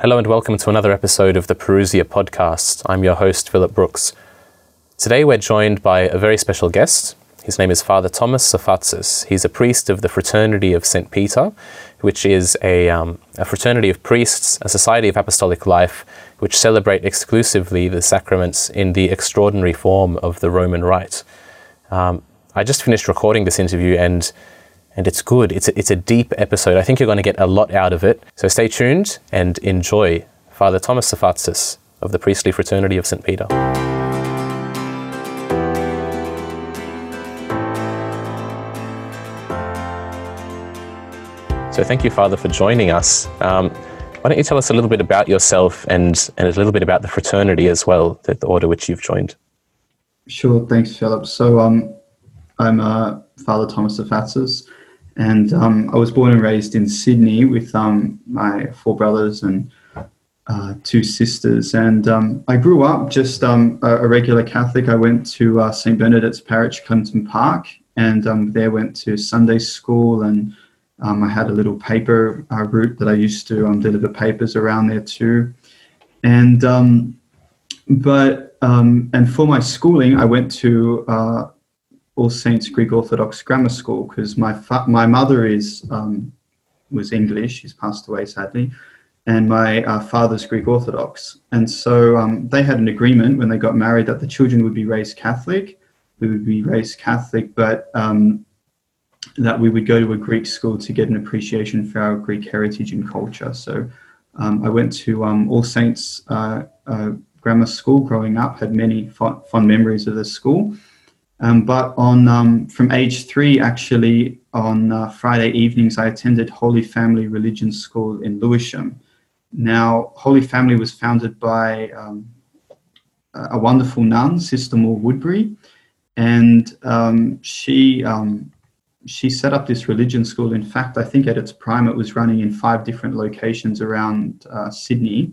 Hello and welcome to another episode of the Parousia podcast. I'm your host, Philip Brooks. Today we're joined by a very special guest. His name is Father Thomas Safatsis. He's a priest of the Fraternity of St. Peter, which is a, um, a fraternity of priests, a society of apostolic life, which celebrate exclusively the sacraments in the extraordinary form of the Roman Rite. Um, I just finished recording this interview and and it's good. It's a, it's a deep episode. I think you're going to get a lot out of it. So stay tuned and enjoy Father Thomas Safatsis of the Priestly Fraternity of St. Peter. So thank you, Father, for joining us. Um, why don't you tell us a little bit about yourself and, and a little bit about the fraternity as well, the, the order which you've joined? Sure, thanks, Philip. So um, I'm uh, Father Thomas Safatsis. And um, I was born and raised in Sydney with um, my four brothers and uh, two sisters. And um, I grew up just um, a, a, regular Catholic. I went to uh, St. Bernadette's Parish, Clinton Park, and um, there went to Sunday school. And um, I had a little paper uh, route that I used to deliver papers around there too. And but and for my schooling, I went to uh, all Saints Greek Orthodox Grammar School because my my mother is um, was English. She's passed away sadly, and my uh, father's Greek Orthodox. And so um, they had an agreement when they got married that the children would be raised Catholic. We would be raised Catholic, but um, that we would go to a Greek school to get an appreciation for our Greek heritage and culture. So um, I went to um, All Saints uh, uh, Grammar School growing up. Had many fond, fond memories of the school. Um, but on um, from age three, actually, on uh, Friday evenings, I attended Holy Family Religion School in Lewisham. Now, Holy Family was founded by um, a wonderful nun, Sister Moore Woodbury, and um, she um, she set up this religion school. In fact, I think at its prime, it was running in five different locations around uh, Sydney.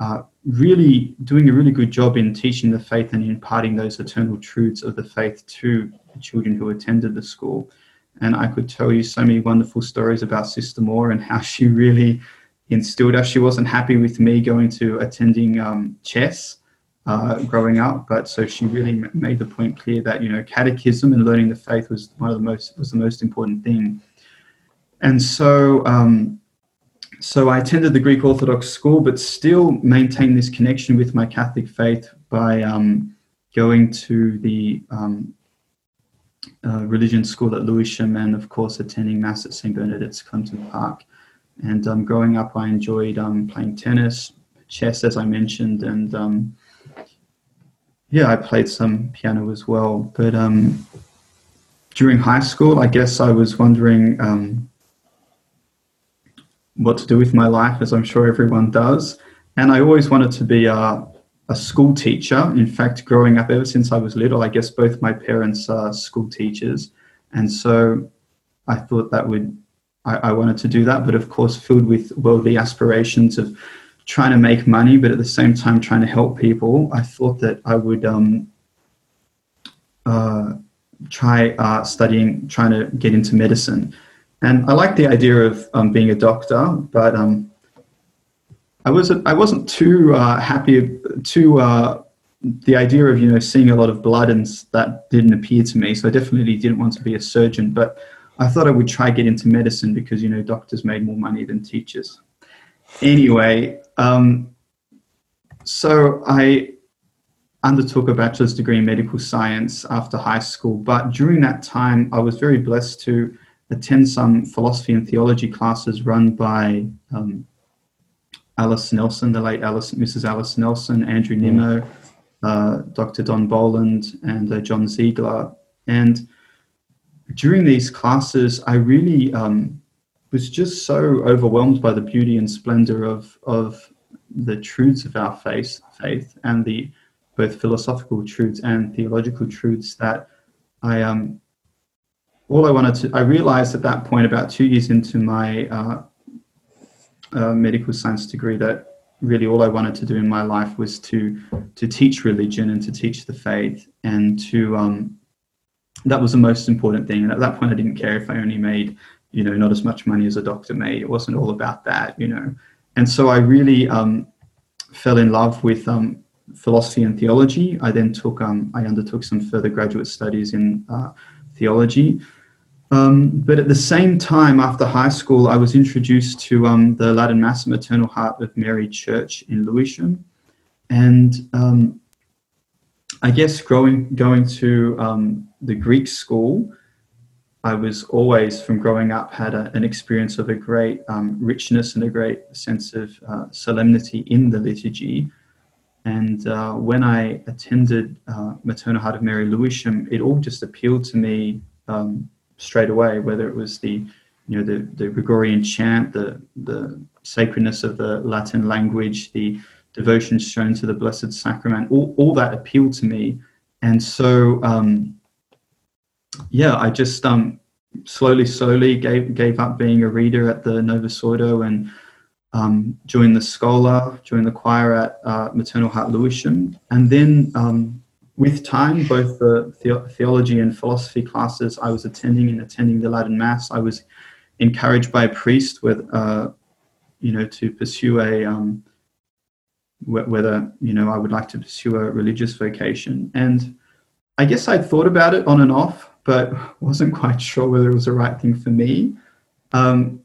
Uh, really doing a really good job in teaching the faith and imparting those eternal truths of the faith to the children who attended the school. And I could tell you so many wonderful stories about Sister Moore and how she really instilled us. She wasn't happy with me going to attending um, chess uh, growing up, but so she really made the point clear that you know catechism and learning the faith was one of the most was the most important thing. And so um, so I attended the Greek Orthodox school, but still maintained this connection with my Catholic faith by um, going to the um, uh, religion school at Lewisham and, of course, attending Mass at St. Bernadette's Clinton Park. And um, growing up, I enjoyed um, playing tennis, chess, as I mentioned, and um, yeah, I played some piano as well. But um, during high school, I guess I was wondering what to do with my life, as I'm sure everyone does. And I always wanted to be a, a school teacher. In fact, growing up ever since I was little, I guess both my parents are school teachers. And so I thought that would, I, I wanted to do that, but of course, filled with worldly aspirations of trying to make money, but at the same time trying to help people, I thought that I would um, uh, try uh, studying, trying to get into medicine. And I like the idea of um, being a doctor, but um, I wasn't I wasn't too uh, happy too uh, the idea of you know seeing a lot of blood and that didn't appeal to me. So I definitely didn't want to be a surgeon, but I thought I would try get into medicine because you know doctors made more money than teachers. Anyway, um, so I undertook a bachelor's degree in medical science after high school, but during that time I was very blessed to attend some philosophy and theology classes run by um, Alice Nelson, the late Alice, Mrs. Alice Nelson, Andrew Nimmo, uh, Dr. Don Boland, and uh, John Ziegler. And during these classes, I really um, was just so overwhelmed by the beauty and splendor of, of the truths of our faith, faith and the both philosophical truths and theological truths that I um, all I wanted to, I realized at that point, about two years into my uh, uh, medical science degree, that really all I wanted to do in my life was to to teach religion and to teach the faith, and to um, that was the most important thing. And at that point, I didn't care if I only made, you know, not as much money as a doctor made. It wasn't all about that, you know. and so I really um, fell in love with um, philosophy and theology. I then took um, I undertook some further graduate studies in uh, theology. Um, but at the same time, after high school, I was introduced to um, the Latin Mass Maternal Heart of Mary Church in Lewisham, and um, I guess growing going to um, the Greek school, I was always from growing up had a, an experience of a great um, richness and a great sense of uh, solemnity in the liturgy. And uh, when I attended uh, Maternal Heart of Mary Lewisham, it all just appealed to me um, straight away. Whether it was the, you know, the, the Gregorian chant, the the sacredness of the Latin language, the devotion shown to the Blessed Sacrament, all, all that appealed to me. And so, um, yeah, I just um, slowly, slowly gave, gave up being a reader at the Novus Ordo and um, joined the Schola, joined the choir at uh, Maternal Heart Lewisham. And then um, with time, both the, the theology and philosophy classes I was attending and attending the Latin Mass, I was encouraged by a priest with, uh, you know, to pursue a, um, whether you know I would like to pursue a religious vocation. And I guess I'd thought about it on and off, but wasn't quite sure whether it was the right thing for me. Um,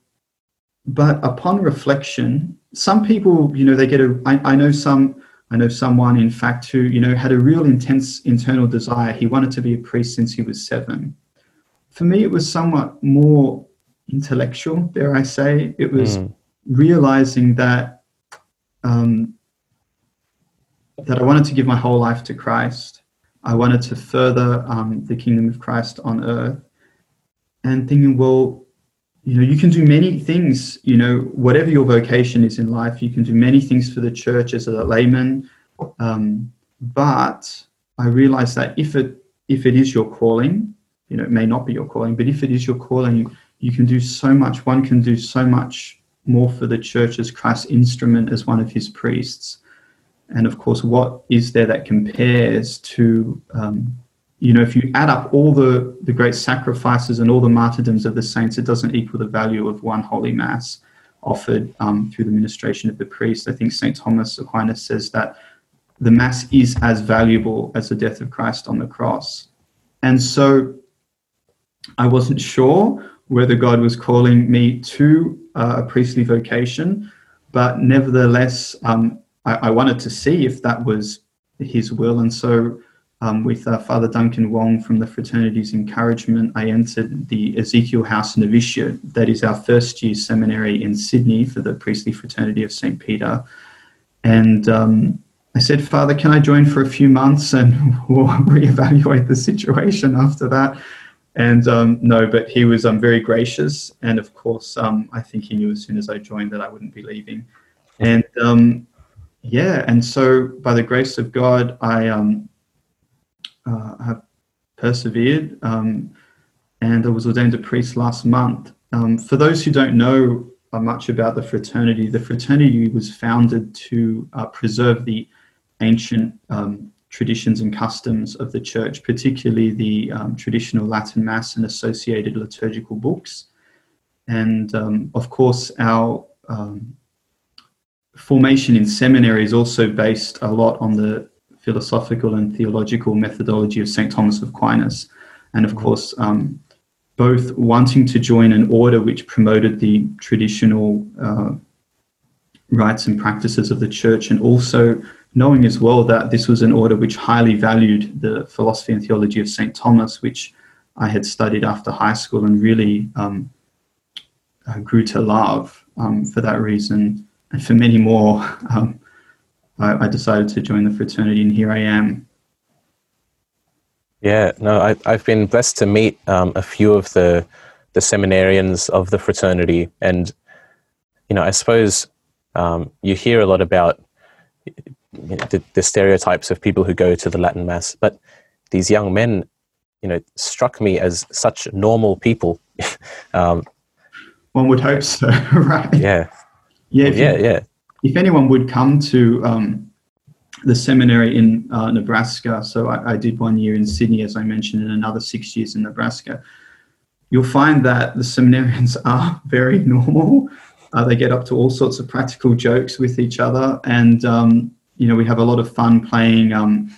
but upon reflection, some people, you know, they get a. I, I know some. I know someone, in fact, who you know had a real intense internal desire. He wanted to be a priest since he was seven. For me, it was somewhat more intellectual. Dare I say? It was mm. realizing that um, that I wanted to give my whole life to Christ. I wanted to further um, the kingdom of Christ on earth. And thinking, well, you know, you can do many things, you know, whatever your vocation is in life, you can do many things for the church as a layman. Um, but I realize that if it if it is your calling, you know, it may not be your calling, but if it is your calling, you can do so much. One can do so much more for the church as Christ's instrument as one of his priests and of course, what is there that compares to, um, you know, if you add up all the, the great sacrifices and all the martyrdoms of the saints, it doesn't equal the value of one holy mass offered um, through the ministration of the priest. I think St. Thomas Aquinas says that the mass is as valuable as the death of Christ on the cross. And so I wasn't sure whether God was calling me to uh, a priestly vocation, but nevertheless, um, I, I, wanted to see if that was his will. And so, um, with uh, Father Duncan Wong from the fraternity's encouragement, I entered the Ezekiel House Novitiate. That is our first year seminary in Sydney for the priestly fraternity of St. Peter. And um, I said, Father, can I join for a few months and we'll reevaluate the situation after that? And um, no, but he was um, very gracious. And of course, um, I think he knew as soon as I joined that I wouldn't be leaving. And um, yeah, and so by the grace of God, I um, have persevered, um, and I was ordained a priest last month. Um, for those who don't know uh, much about the fraternity, the fraternity was founded to uh, preserve the ancient um, traditions and customs of the church, particularly the um, traditional Latin Mass and associated liturgical books. And um, of course, our um, formation in seminary is also based a lot on the philosophical and theological methodology of St. Thomas of Aquinas. And of course, um, both wanting to join an order which promoted the traditional uh, rites and practices of the church, and also knowing as well that this was an order which highly valued the philosophy and theology of St. Thomas, which I had studied after high school and really um, uh, grew to love um, for that reason and for many more, um, I, I, decided to join the fraternity, and here I am. Yeah, no, I, I've been blessed to meet um, a few of the the seminarians of the fraternity, and you know, I suppose um, you hear a lot about the, the stereotypes of people who go to the Latin Mass, but these young men, you know, struck me as such normal people. um, One would hope so, right? Yeah, yeah, yeah, you, yeah. If anyone would come to um, the seminary in uh, Nebraska, so I, I, did one year in Sydney, as I mentioned, and another six years in Nebraska. You'll find that the seminarians are very normal. Uh, they get up to all sorts of practical jokes with each other, and um, you know we have a lot of fun playing um,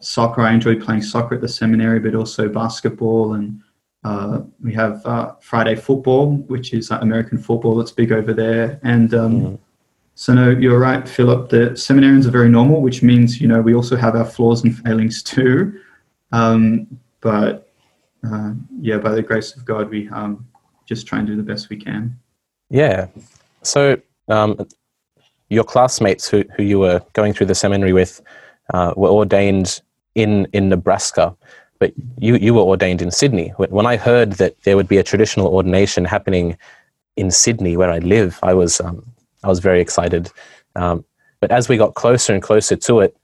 soccer. I enjoy playing soccer at the seminary, but also basketball, and uh, we have uh, Friday football, which is uh, American football that's big over there, and. Mm. So no, you're right, Philip. The seminarians are very normal, which means you know we also have our flaws and failings too. Um, but uh, yeah, by the grace of God, we um, just try and do the best we can. Yeah. So um, your classmates who, who you were going through the seminary with uh, were ordained in, in Nebraska, but you, you were ordained in Sydney. When I heard that there would be a traditional ordination happening in Sydney, where I live, I was, um, I was very excited. Um, but as we got closer and closer to it,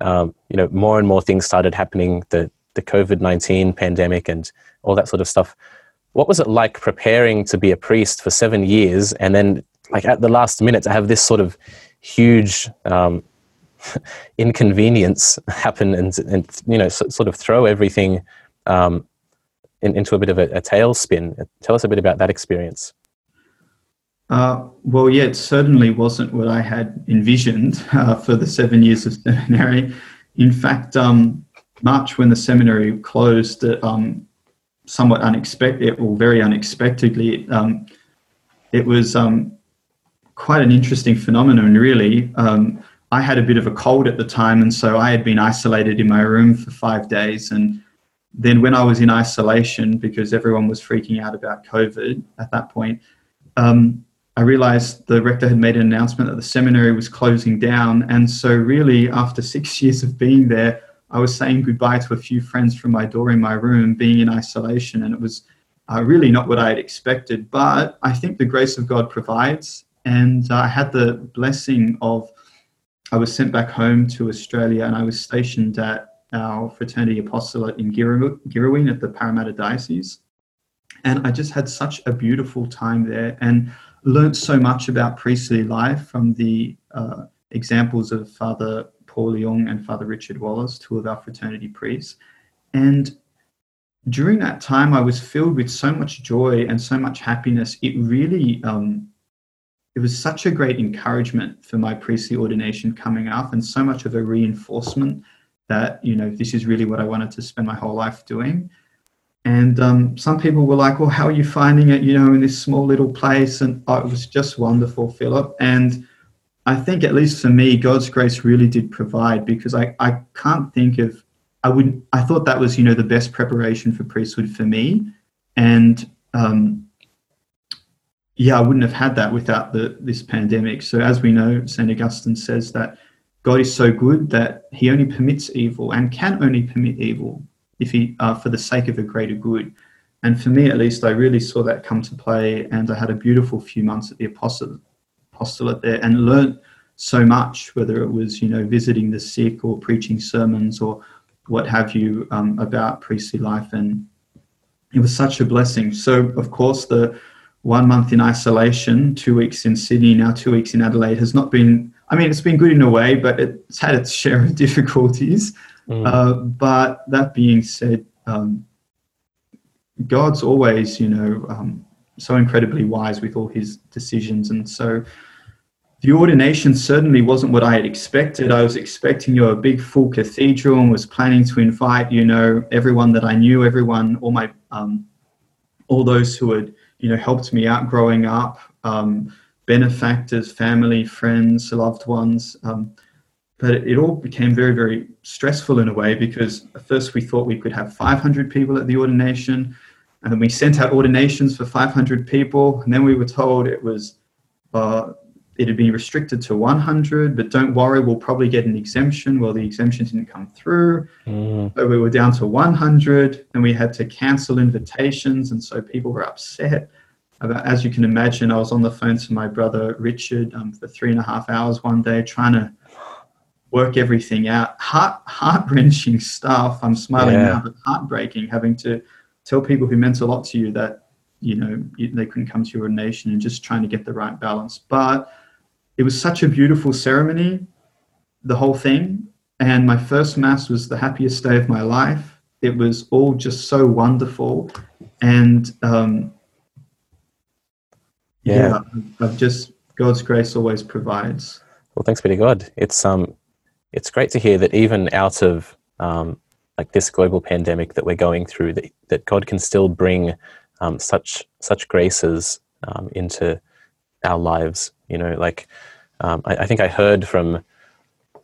um, you know, more and more things started happening. The the COVID nineteen pandemic and all that sort of stuff. What was it like preparing to be a priest for seven years, and then like at the last minute to have this sort of huge um, inconvenience happen and, and you know so, sort of throw everything um, in, into a bit of a, a tailspin? Tell us a bit about that experience. Uh, well, yeah, it certainly wasn't what I had envisioned uh, for the seven years of seminary. In fact, um, March, when the seminary closed, um, somewhat unexpected, or very unexpectedly, um, it was um, quite an interesting phenomenon, really. Um, I had a bit of a cold at the time, and so I had been isolated in my room for five days. And then, when I was in isolation, because everyone was freaking out about COVID at that point, um, I realized the rector had made an announcement that the seminary was closing down. And so, really, after six years of being there, I was saying goodbye to a few friends from my door in my room, being in isolation, and it was uh, really not what I had expected. But I think the grace of God provides, and uh, I had the blessing of I was sent back home to Australia, and I was stationed at our fraternity apostolate in Girraween at the Parramatta Diocese, and I just had such a beautiful time there, and learnt so much about priestly life from the uh, examples of Father Paul Young and Father Richard Wallace, two of our fraternity priests. And during that time, I was filled with so much joy and so much happiness. It really, um, it was such a great encouragement for my priestly ordination coming up, and so much of a reinforcement that you know this is really what I wanted to spend my whole life doing. And um, some people were like, "Well, how are you finding it? You know, in this small little place?" And oh, it was just wonderful, Philip. And I think, at least for me, God's grace really did provide because I, I can't think of, I would I thought that was, you know, the best preparation for priesthood for me. And um, yeah, I wouldn't have had that without the this pandemic. So as we know, St. Augustine says that God is so good that he only permits evil and can only permit evil if he uh, for the sake of a greater good. And for me, at least, I really saw that come to play, and I had a beautiful few months at the apostle, apostolate there and learnt so much, whether it was, you know, visiting the sick or preaching sermons or what have you um, about priestly life. And it was such a blessing. So, of course, the one month in isolation, two weeks in Sydney, now two weeks in Adelaide has not been, I mean, it's been good in a way, but it's had its share of difficulties. Mm. Uh, but that being said, um, God's always, you know, um, so incredibly wise with all his decisions. And so the ordination certainly wasn't what I had expected. I was expecting you know, a big full cathedral and was planning to invite, you know, everyone that I knew, everyone, all my, um, all those who had, you know, helped me out growing up, um, benefactors, family, friends, loved ones. Um, but it, it all became very, very stressful in a way because at first we thought we could have 500 people at the ordination, and then we sent out ordinations for 500 people, and then we were told it was uh, it had been restricted to 100, but don't worry, we'll probably get an exemption. Well, the exemption didn't come through. Mm. So we were down to 100 and we had to cancel invitations. And so people were upset. About, as you can imagine, I was on the phone to my brother Richard um, for three and a half hours one day trying to work everything out. Heart heart wrenching stuff. I'm smiling yeah. now, but heartbreaking having to tell people who meant a lot to you that you know they couldn't come to your nation and just trying to get the right balance. But it was such a beautiful ceremony, the whole thing. And my first mass was the happiest day of my life. It was all just so wonderful. And um, Yeah. I've just God's grace always provides. Well, thanks be to God. It's um, it's great to hear that even out of um, like this global pandemic that we're going through, that, that God can still bring um, such such graces um, into our lives. You know, like um, I, I, think I heard from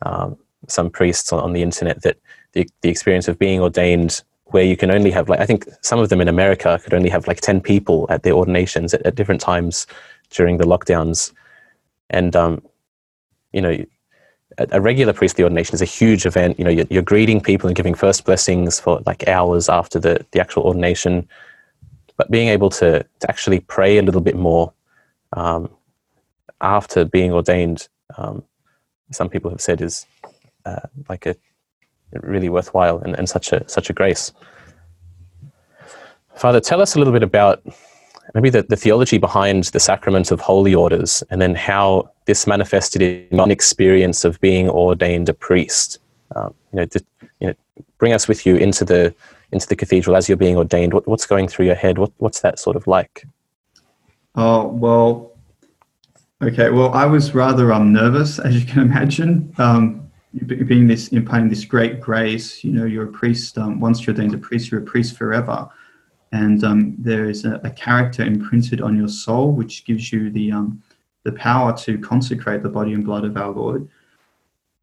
um, some priests on, on, the internet that the the experience of being ordained, where you can only have like I think some of them in America could only have like ten people at their ordinations at, at different times during the lockdowns, and um, you know a, regular priestly ordination is a huge event. You know, you're, you're, greeting people and giving first blessings for like hours after the, the actual ordination. But being able to, to actually pray a little bit more um, after being ordained, um, some people have said is uh, like a really worthwhile and, and such a such a grace. Father, tell us a little bit about maybe the, the theology behind the sacrament of holy orders and then how this manifested in an experience of being ordained a priest. Um, you, know, to, you know, bring us with you into the into the cathedral as you're being ordained. What, what's going through your head? What, what's that sort of like? Oh well, okay. Well, I was rather um, nervous, as you can imagine. Um, being this imparting this great grace, you know, you're a priest. Um, once you're ordained a priest, you're a priest forever and um, there is a, a, character imprinted on your soul which gives you the um, the power to consecrate the body and blood of our Lord.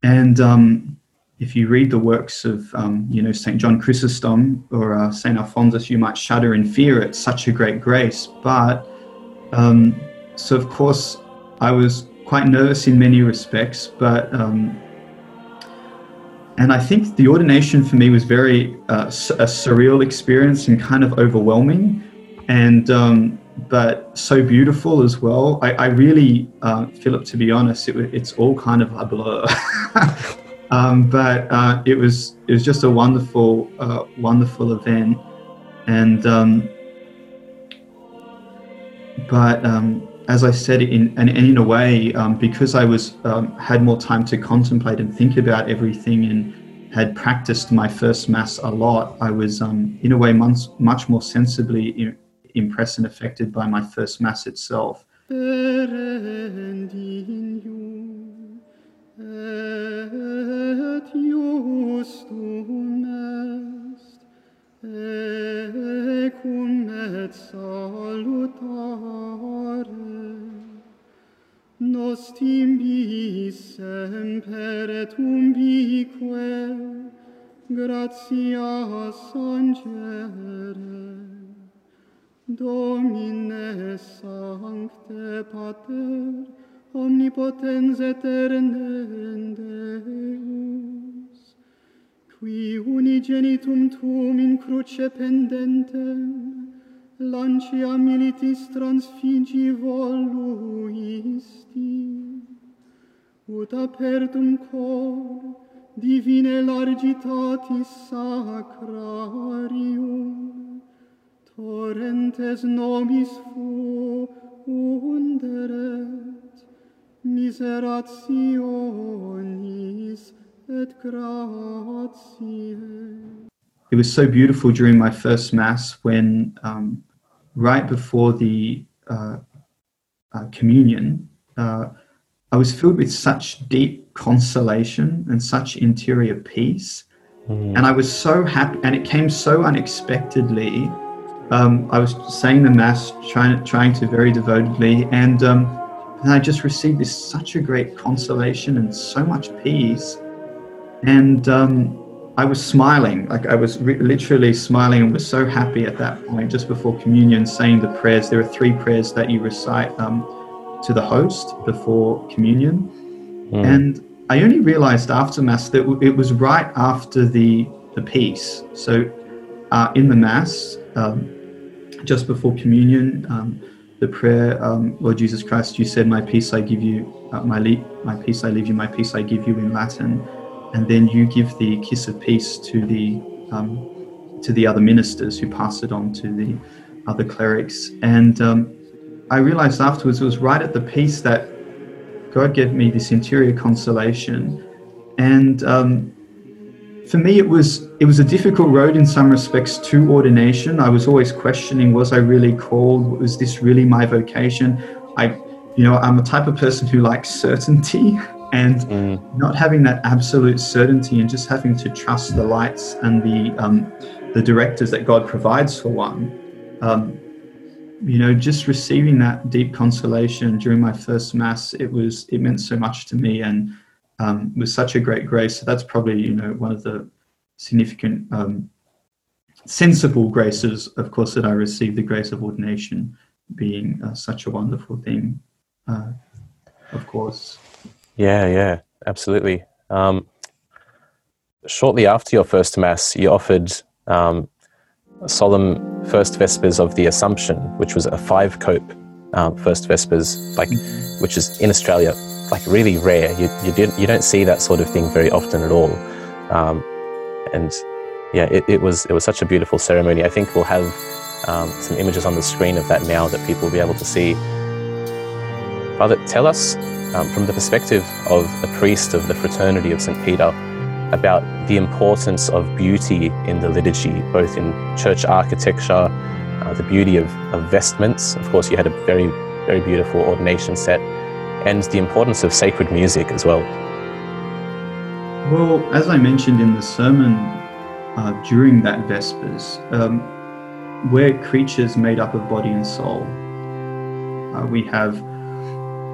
And um, if you read the works of um, you know Saint John Chrysostom or uh, Saint Alphonsus, you might shudder in fear at such a great grace. But um, so of course I was quite nervous in many respects, but um, and I think the ordination for me was very uh, a surreal experience and kind of overwhelming, and um, but so beautiful as well. I, I really, uh, Philip, to be honest, it, it's all kind of a blur. um, but uh, it was it was just a wonderful, uh, wonderful event, and um, but um, as I said, in and, in a way, um, because I was um, had more time to contemplate and think about everything, and had practiced my first mass a lot, I was um, in a way much, much more sensibly impressed and affected by my first mass itself. Ecum et salutare, nos bis semper et umbique, gratias angere, Domine sancte pater, omnipotens eterne Deus, qui unigenitum tuum in cruce pendentem, lancia militis transfigi voluisti, ut apertum cor divine largitatis sacrarium, torrentes nobis fu miserat miserationis It was so beautiful during my first Mass when, um, right before the uh, uh, communion, uh, I was filled with such deep consolation and such interior peace. Mm. And I was so happy, and it came so unexpectedly. Um, I was saying the Mass, trying, trying to very devotedly, and, um, and I just received this such a great consolation and so much peace and um, I was smiling, like I was re- literally smiling and was so happy at that point, just before communion, saying the prayers. There are three prayers that you recite um, to the host before communion. Mm. And I only realized after Mass that it was right after the, the peace. So uh, in the Mass, um, just before communion, um, the prayer, um, Lord Jesus Christ, you said, My peace I give you, uh, my, le- my peace I leave you, my peace I give you in Latin and then you give the kiss of peace to the um, to the other ministers who pass it on to the other clerics. And um, I realized afterwards it was right at the peace that God gave me this interior consolation. And um, for me, it was it was a difficult road in some respects to ordination. I was always questioning: Was I really called? Was this really my vocation? I, you know, I'm a type of person who likes certainty and mm. not having that absolute certainty and just having to trust the lights and the um, the directors that God provides for one. Um, you know, just receiving that deep consolation during my first mass, it was it meant so much to me and um, was such a great grace. So that's probably you know one of the significant um, sensible graces, of course, that I received. The grace of ordination being uh, such a wonderful thing, uh, of course. Yeah, yeah, absolutely. Um, shortly after your first mass, you offered um, solemn first vespers of the Assumption, which was a five cope um, first vespers, like which is in Australia like really rare. You you, did, you don't see that sort of thing very often at all, um, and yeah, it, it was it was such a beautiful ceremony. I think we'll have um, some images on the screen of that now that people will be able to see. Father, tell us um, from the perspective of a priest of the Fraternity of St. Peter about the importance of beauty in the liturgy, both in church architecture, uh, the beauty of, of vestments. Of course, you had a very, very beautiful ordination set, and the importance of sacred music as well. Well, as I mentioned in the sermon uh, during that Vespers, um, we're creatures made up of body and soul. Uh, we have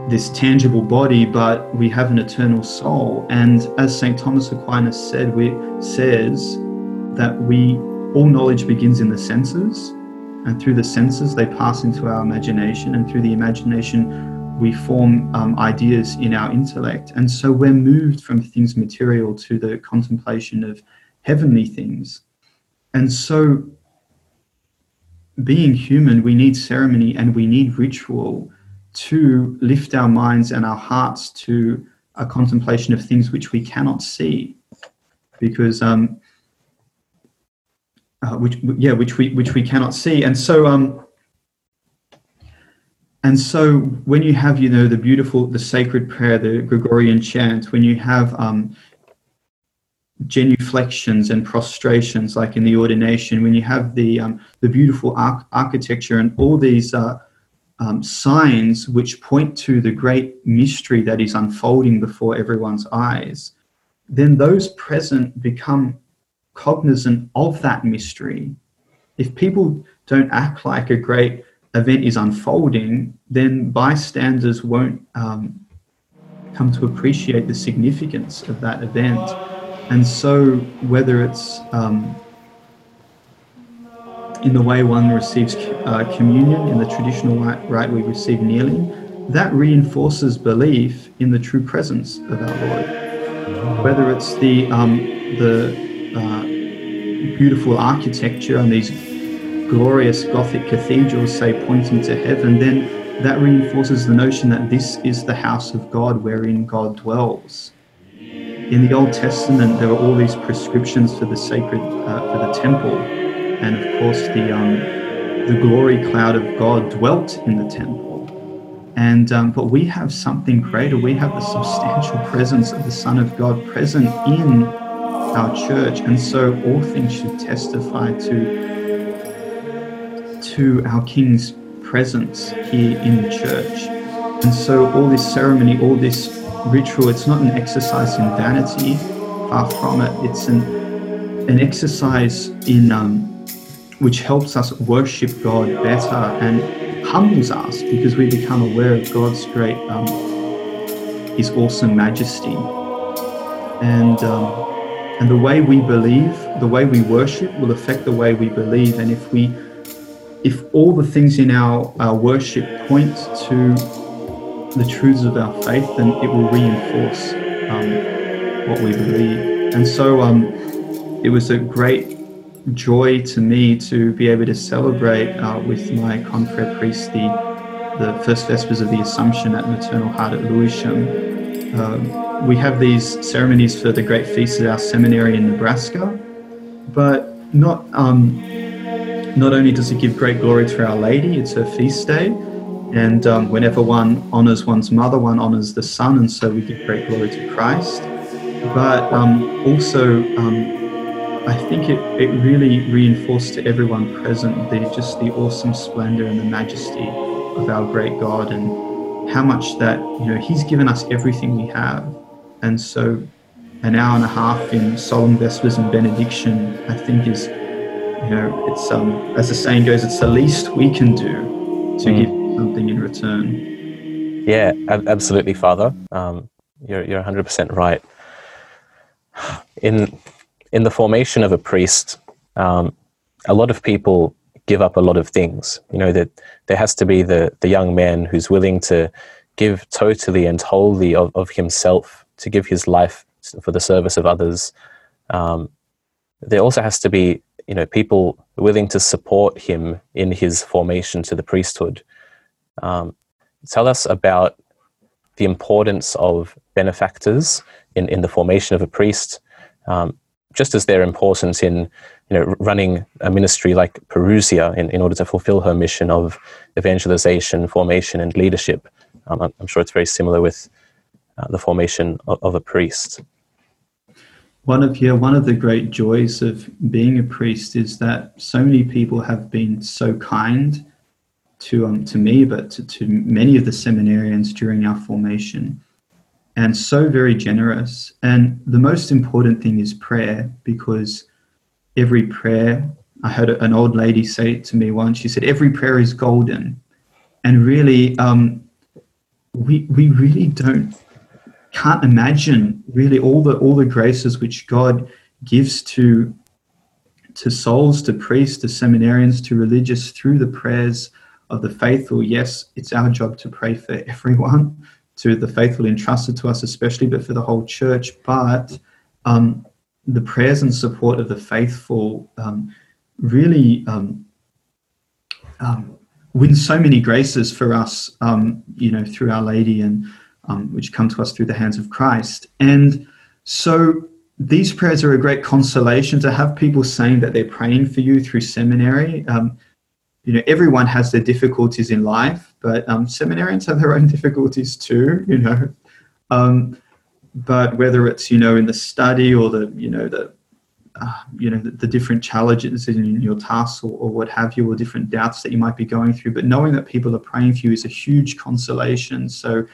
this tangible body, but we have an eternal soul. And as St. Thomas Aquinas said, we, says that we all knowledge begins in the senses, and through the senses they pass into our imagination, and through the imagination we form um, ideas in our intellect. And so we're moved from things material to the contemplation of heavenly things. And so, being human, we need ceremony and we need ritual to lift our minds and our hearts to a contemplation of things which we cannot see, because um, uh, which yeah, which we which we cannot see, and so um, and so when you have you know the beautiful the sacred prayer, the Gregorian chant, when you have um, genuflections and prostrations like in the ordination, when you have the um, the beautiful arch- architecture and all these uh, um, signs which point to the great mystery that is unfolding before everyone's eyes, then those present become cognizant of that mystery. If people don't act like a great event is unfolding, then bystanders won't um, come to appreciate the significance of that event. And so, whether it's um, in the way one receives uh, communion, in the traditional rite we receive kneeling, that reinforces belief in the true presence of our Lord. Whether it's the um, the uh, beautiful architecture and these glorious Gothic cathedrals, say pointing to heaven, then that reinforces the notion that this is the house of God wherein God dwells. In the Old Testament, there were all these prescriptions for the sacred, uh, for the temple and of course the um, the glory cloud of God dwelt in the temple. And um, but we have something greater. We have the substantial presence of the Son of God present in our church, and so all things should testify to to our King's presence here in the church. And so all this ceremony, all this ritual, it's not an exercise in vanity. Far from it. It's an an exercise in um, which helps us worship God better and humbles us because we become aware of God's great, um, His awesome majesty. And, um, and the way we believe, the way we worship will affect the way we believe. And if we, if all the things in our, our worship point to the truths of our faith, then it will reinforce um, what we believe. And so um, it was a great joy to me to be able to celebrate uh, with my confrere priest the, the first Vespers of the Assumption at Maternal Heart at Lewisham. Um, we have these ceremonies for the great feast at our seminary in Nebraska, but not um, not only does it give great glory to Our Lady, it's her feast day, and um, whenever one honors one's mother, one honors the Son, and so we give great glory to Christ. But um, also um, I think it, it really reinforced to everyone present the just the awesome splendor and the majesty of our great God and how much that you know He's given us everything we have, and so an hour and a half in solemn vespers and benediction, I think is you know it's um as the saying goes, it's the least we can do to mm. give something in return. Yeah, absolutely, Father. Um, you're you're 100 percent right. In in the formation of a priest, um, a lot of people give up a lot of things. You know that there has to be the the young man who's willing to give totally and wholly of, of himself to give his life for the service of others. Um, there also has to be you know people willing to support him in his formation to the priesthood. Um, tell us about the importance of benefactors in, in the formation of a priest, um, just as they're important in you know, running a ministry like Parousia in, in order to fulfill her mission of evangelization, formation, and leadership. Um, I'm sure it's very similar with uh, the formation of, of, a priest. One of yeah, one of the great joys of being a priest is that so many people have been so kind to um, to me, but to, to many of the seminarians during our formation, and so very generous. And the most important thing is prayer because every prayer. I heard an old lady say it to me once. She said, "Every prayer is golden," and really, um, we we really don't can't imagine really all the all the graces which God gives to to souls, to priests, to seminarians, to religious through the prayers of the faithful. Yes, it's our job to pray for everyone, to the faithful entrusted to us especially, but for the whole church. But um, the prayers and support of the faithful um, really um, um, win so many graces for us, um, you know, through Our Lady and um, which come to us through the hands of Christ. And so these prayers are a great consolation to have people saying that they're praying for you through seminary. Um, you know, everyone has their difficulties in life, but seminarians have their own difficulties too. You know. Um, but whether it's you know in the study or the you know the uh, you know the, the, different challenges in your tasks or, or, what have you or different doubts that you might be going through but knowing that people are praying for you is a huge consolation so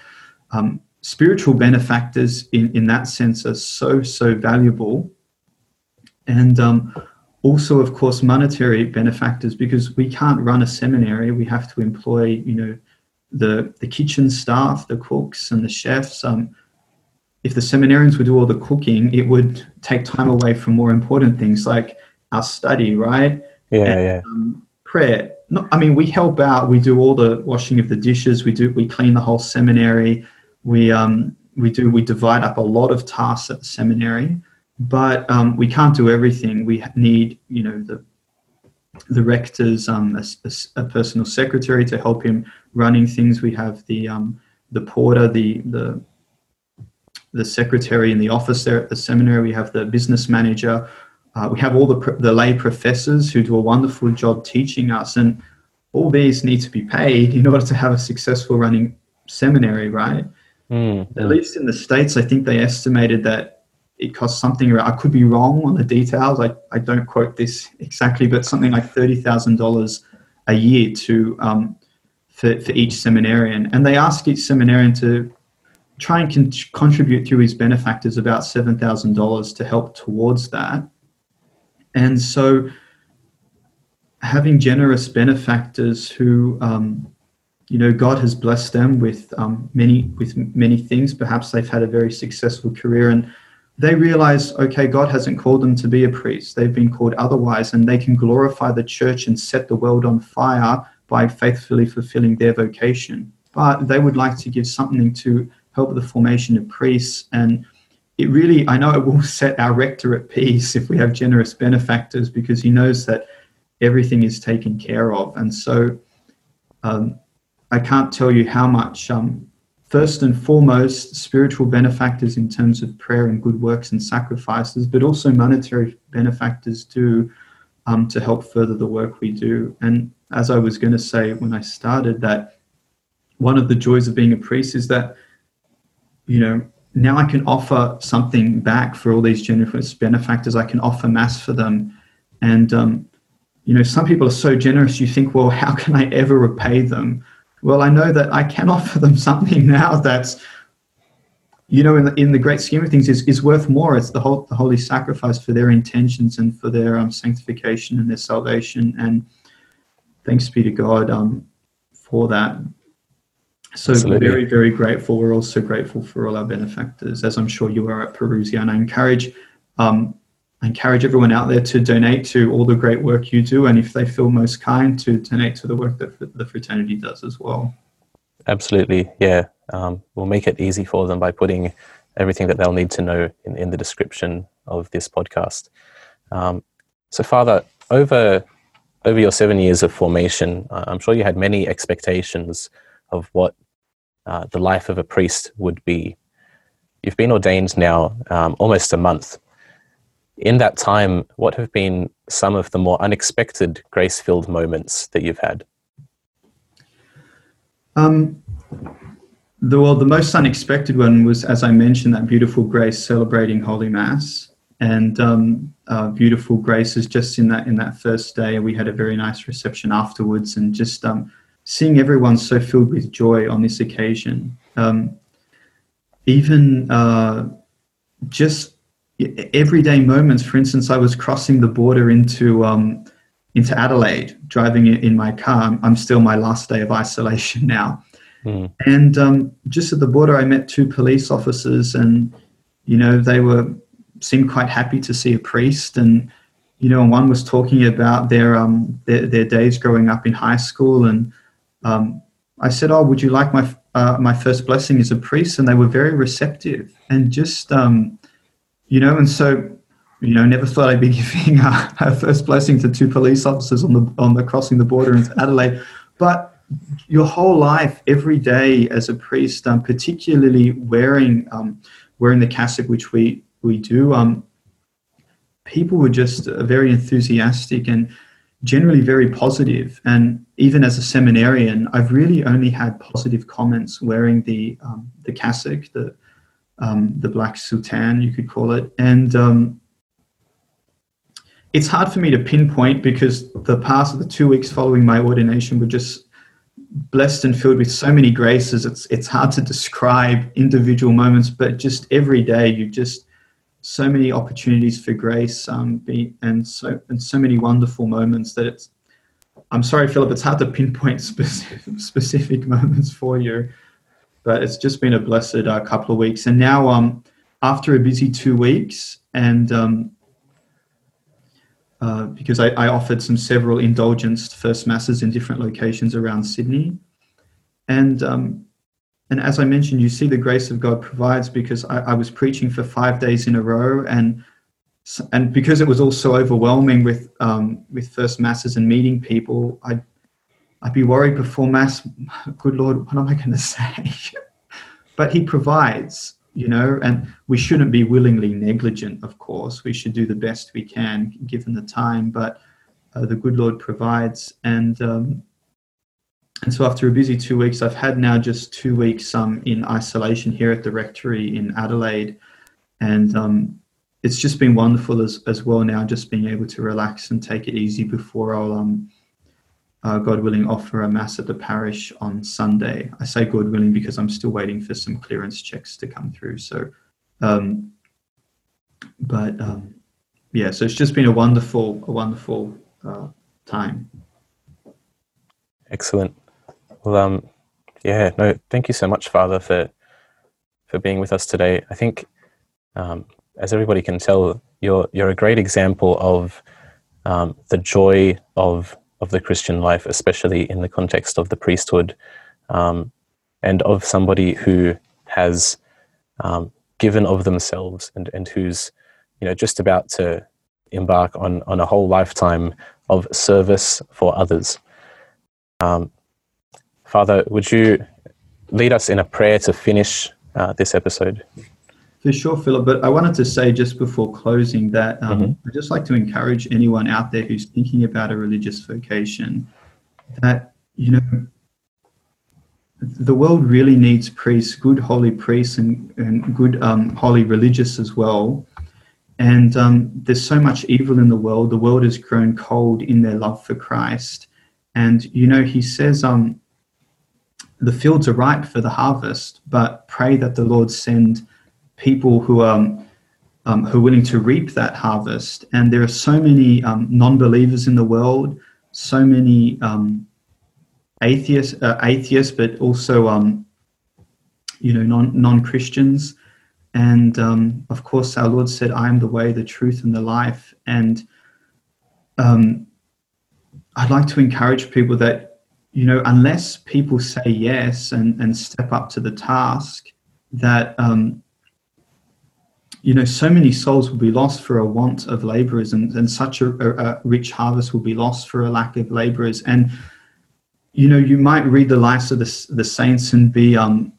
um, spiritual benefactors in, in that sense are so so valuable and um, also of course monetary benefactors because we can't run a seminary we have to employ you know the the kitchen staff the cooks and the chefs um, if the seminarians would do all the cooking, it would take time away from more important things like our study, right? Yeah, and, yeah. Um, prayer. Not, I mean, we help out. We do all the washing of the dishes. We do. We clean the whole seminary. We um, we do. We divide up a lot of tasks at the seminary, but um, we can't do everything. We need, you know, the the rector's um, a, a, a personal secretary to help him running things. We have the um, the porter, the the the secretary in the office there at the seminary. We have the business manager. Uh, we have all the, the lay professors who do a wonderful job teaching us. And all these need to be paid in order to have a successful running seminary, right? Mm, At least in the States, I think they estimated that it costs something around, I could be wrong on the details. I, I don't quote this exactly, but something like $30,000 a year to, um, for, for each seminarian. And they ask each seminarian to try and con- contribute through his benefactors about $7,000 to help towards that. And so having generous benefactors who, um, you know, God has blessed them with um, many with many things. Perhaps they've had a very successful career, and they realize, okay, God hasn't called them to be a priest. They've been called otherwise, and they can glorify the church and set the world on fire by faithfully fulfilling their vocation. But they would like to give something to help the formation of priests. And it really, I know it will set our rector at peace if we have generous benefactors because he knows that everything is taken care of. And so um, I can't tell you how much, um, first and foremost, spiritual benefactors in terms of prayer and good works and sacrifices, but also monetary benefactors do um, to help further the work we do. And as I was going to say when I started, that one of the joys of being a priest is that you know, now I can offer something back for all these generous benefactors. I can offer mass for them. And, um, you know, some people are so generous, you think, well, how can I ever repay them? Well, I know that I can offer them something now that's, you know, in the, in the great scheme of things, is, is worth more. It's the whole the holy sacrifice for their intentions and for their um, sanctification and their salvation. And thanks be to God um, for that. So Absolutely. very, very grateful. We're also grateful for all our benefactors, as I'm sure you are at Parousia. And I encourage um, I encourage everyone out there to donate to all the great work you do, and if they feel most kind, to donate to the work that the fraternity does as well. Absolutely, yeah. Um, we'll make it easy for them by putting everything that they'll need to know in, in the description of this podcast. Um, so, Father, over over your seven years of formation, I'm sure you had many expectations of what uh, the life of a priest would be. You've been ordained now um, almost a month in that time, what have been some of the more unexpected grace filled moments that you've had? Um, the, well, the most unexpected one was, as I mentioned, that beautiful grace celebrating Holy Mass. And um, uh, beautiful graces just in that in that first day. We had a very nice reception afterwards, and just um, seeing everyone so filled with joy on this occasion. Um, even uh, just everyday moments. For instance, I was crossing the border into um, into Adelaide, driving in my car. I'm still my last day of isolation now, mm. and um, just at the border, I met two police officers, and you know they were seemed quite happy to see a priest, and you know, one was talking about their um their, their days growing up in high school, and um, I said, "Oh, would you like my uh, my first blessing as a priest?" And they were very receptive, and just um, you know, and so, you know, never thought I'd be giving our, a first blessing to two police officers on the on the crossing the border into Adelaide, but your whole life, every day as a priest, um, particularly wearing um, wearing the cassock, which we we do, um, people were just uh, very enthusiastic and generally very positive. And even as a seminarian, I've really only had positive comments wearing the um, the cassock, the um, the black soutane, you could call it. And um, it's hard for me to pinpoint because the past of the two weeks following my ordination were just blessed and filled with so many graces. It's it's hard to describe individual moments, but just every day you just so many opportunities for grace um, be, and so and so many wonderful moments that it's. I'm sorry, Philip. It's hard to pinpoint specific, specific moments for you but it's just been a blessed uh, couple of weeks. And now, um, after a busy two weeks, and um, uh, because I, I, offered some several indulgence first masses in different locations around Sydney, and um, and as I mentioned, you see the grace of God provides because I, I was preaching for five days in a row, and and because it was all so overwhelming with um, with first masses and meeting people, I I'd be worried before Mass, good Lord, what am I going to say? but He provides, you know, and we shouldn't be willingly negligent, of course. We should do the best we can given the time, but uh, the good Lord provides. And, um, and so after a busy two weeks, I've had now just two weeks um, in isolation here at the rectory in Adelaide. And um, it's just been wonderful as, as well now, just being able to relax and take it easy before I'll um, uh, God willing, offer a mass at the parish on Sunday. I say God willing because I'm still waiting for some clearance checks to come through. So, um, but um, yeah, so it's just been a wonderful, a wonderful uh, time. Excellent. Well, um, yeah, no, thank you so much, Father, for for being with us today. I think, um, as everybody can tell, you're you're a great example of um, the joy of of the Christian life, especially in the context of the priesthood, um, and of somebody who has um, given of themselves and, and who's you know just about to embark on, on a whole lifetime of service for others. Um, Father, would you lead us in a prayer to finish uh, this episode? For sure, Philip. But I wanted to say just before closing that um, mm-hmm. I'd just like to encourage anyone out there who's thinking about a religious vocation that, you know, the world really needs priests, good holy priests, and, and good um, holy religious as well. And um, there's so much evil in the world. The world has grown cold in their love for Christ. And, you know, he says, um, the fields are ripe for the harvest, but pray that the Lord send people who are um, who are willing to reap that harvest. And there are so many um, non-believers in the world, so many um, atheists, uh, atheists, but also um, you know non non Christians. And um, of course, our Lord said, "I am the way, the truth, and the life." And um, I'd like to encourage people that you know, unless people say yes and and step up to the task, that you know, so many souls will be lost for a want of laborers, and, and such a, a, rich harvest will be lost for a lack of laborers. And, you know, you might read the lives of the, the saints and be um,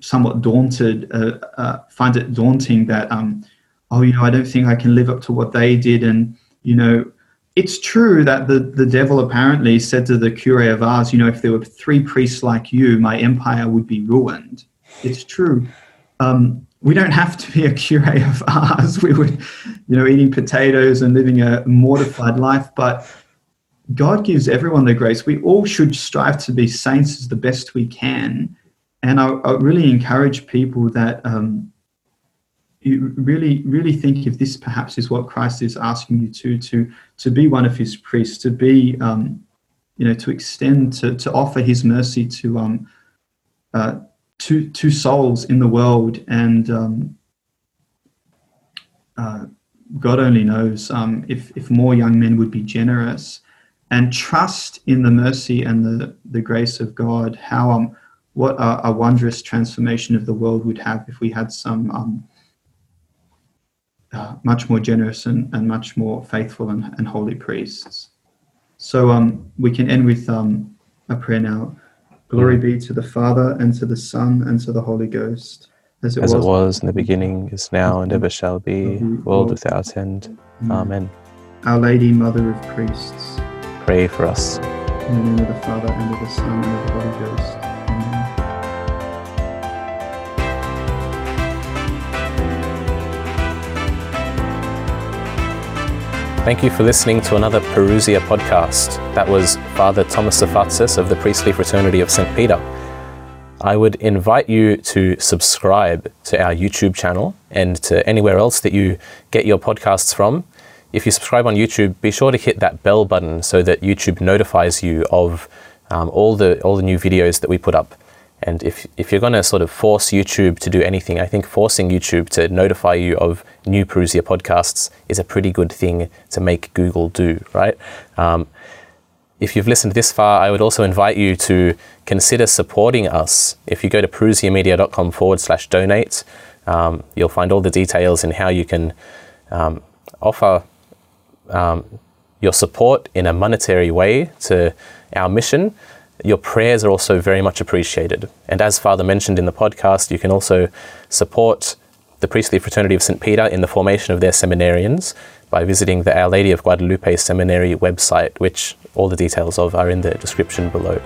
somewhat daunted, uh, uh, find it daunting that, um, oh, you know, I don't think I can live up to what they did. And, you know, it's true that the, the devil apparently said to the curé of Ars, you know, if there were three priests like you, my empire would be ruined. It's true. Um, we don't have to be a curé of Ars. We would, you know, eating potatoes and living a mortified life. But God gives everyone the grace. We all should strive to be saints as the best we can. And I, I really encourage people that um, you really, really think if this perhaps is what Christ is asking you to, to, to be one of His priests, to be, um, you know, to extend, to, to offer His mercy to, um, uh, two two souls in the world, and um, uh, God only knows um, if if more young men would be generous and trust in the mercy and the the grace of God. How um what a, a wondrous transformation of the world would have if we had some um, uh, much more generous and, and much more faithful and, and holy priests. So um, we can end with um, a prayer now. Glory mm. be to the Father, and to the Son, and to the Holy Ghost, as it, as was, it was in the beginning, is now, and ever shall be, mm-hmm. world mm-hmm. without end. Mm-hmm. Amen. Our Lady, Mother of Priests, pray for us. In the name of the Father, and of the Son, and of the Holy Ghost. Thank you for listening to another Parousia podcast. That was Father Thomas Safatsis of the Priestly Fraternity of St. Peter. I would invite you to subscribe to our YouTube channel and to anywhere else that you get your podcasts from. If you subscribe on YouTube, be sure to hit that bell button so that YouTube notifies you of um, all the all the new videos that we put up. And if, if you're going to sort of force YouTube to do anything, I think forcing YouTube to notify you of new Parousia podcasts is a pretty good thing to make Google do, right? Um, if you've listened this far, I would also invite you to consider supporting us. If you go to parousiamedia.com forward slash donate, um, you'll find all the details in how you can um, offer um, your support in a monetary way to our mission your prayers are also very much appreciated. And as Father mentioned in the podcast, you can also support the Priestly Fraternity of St. Peter in the formation of their seminarians by visiting the Our Lady of Guadalupe Seminary website, which all the details of are in the description below.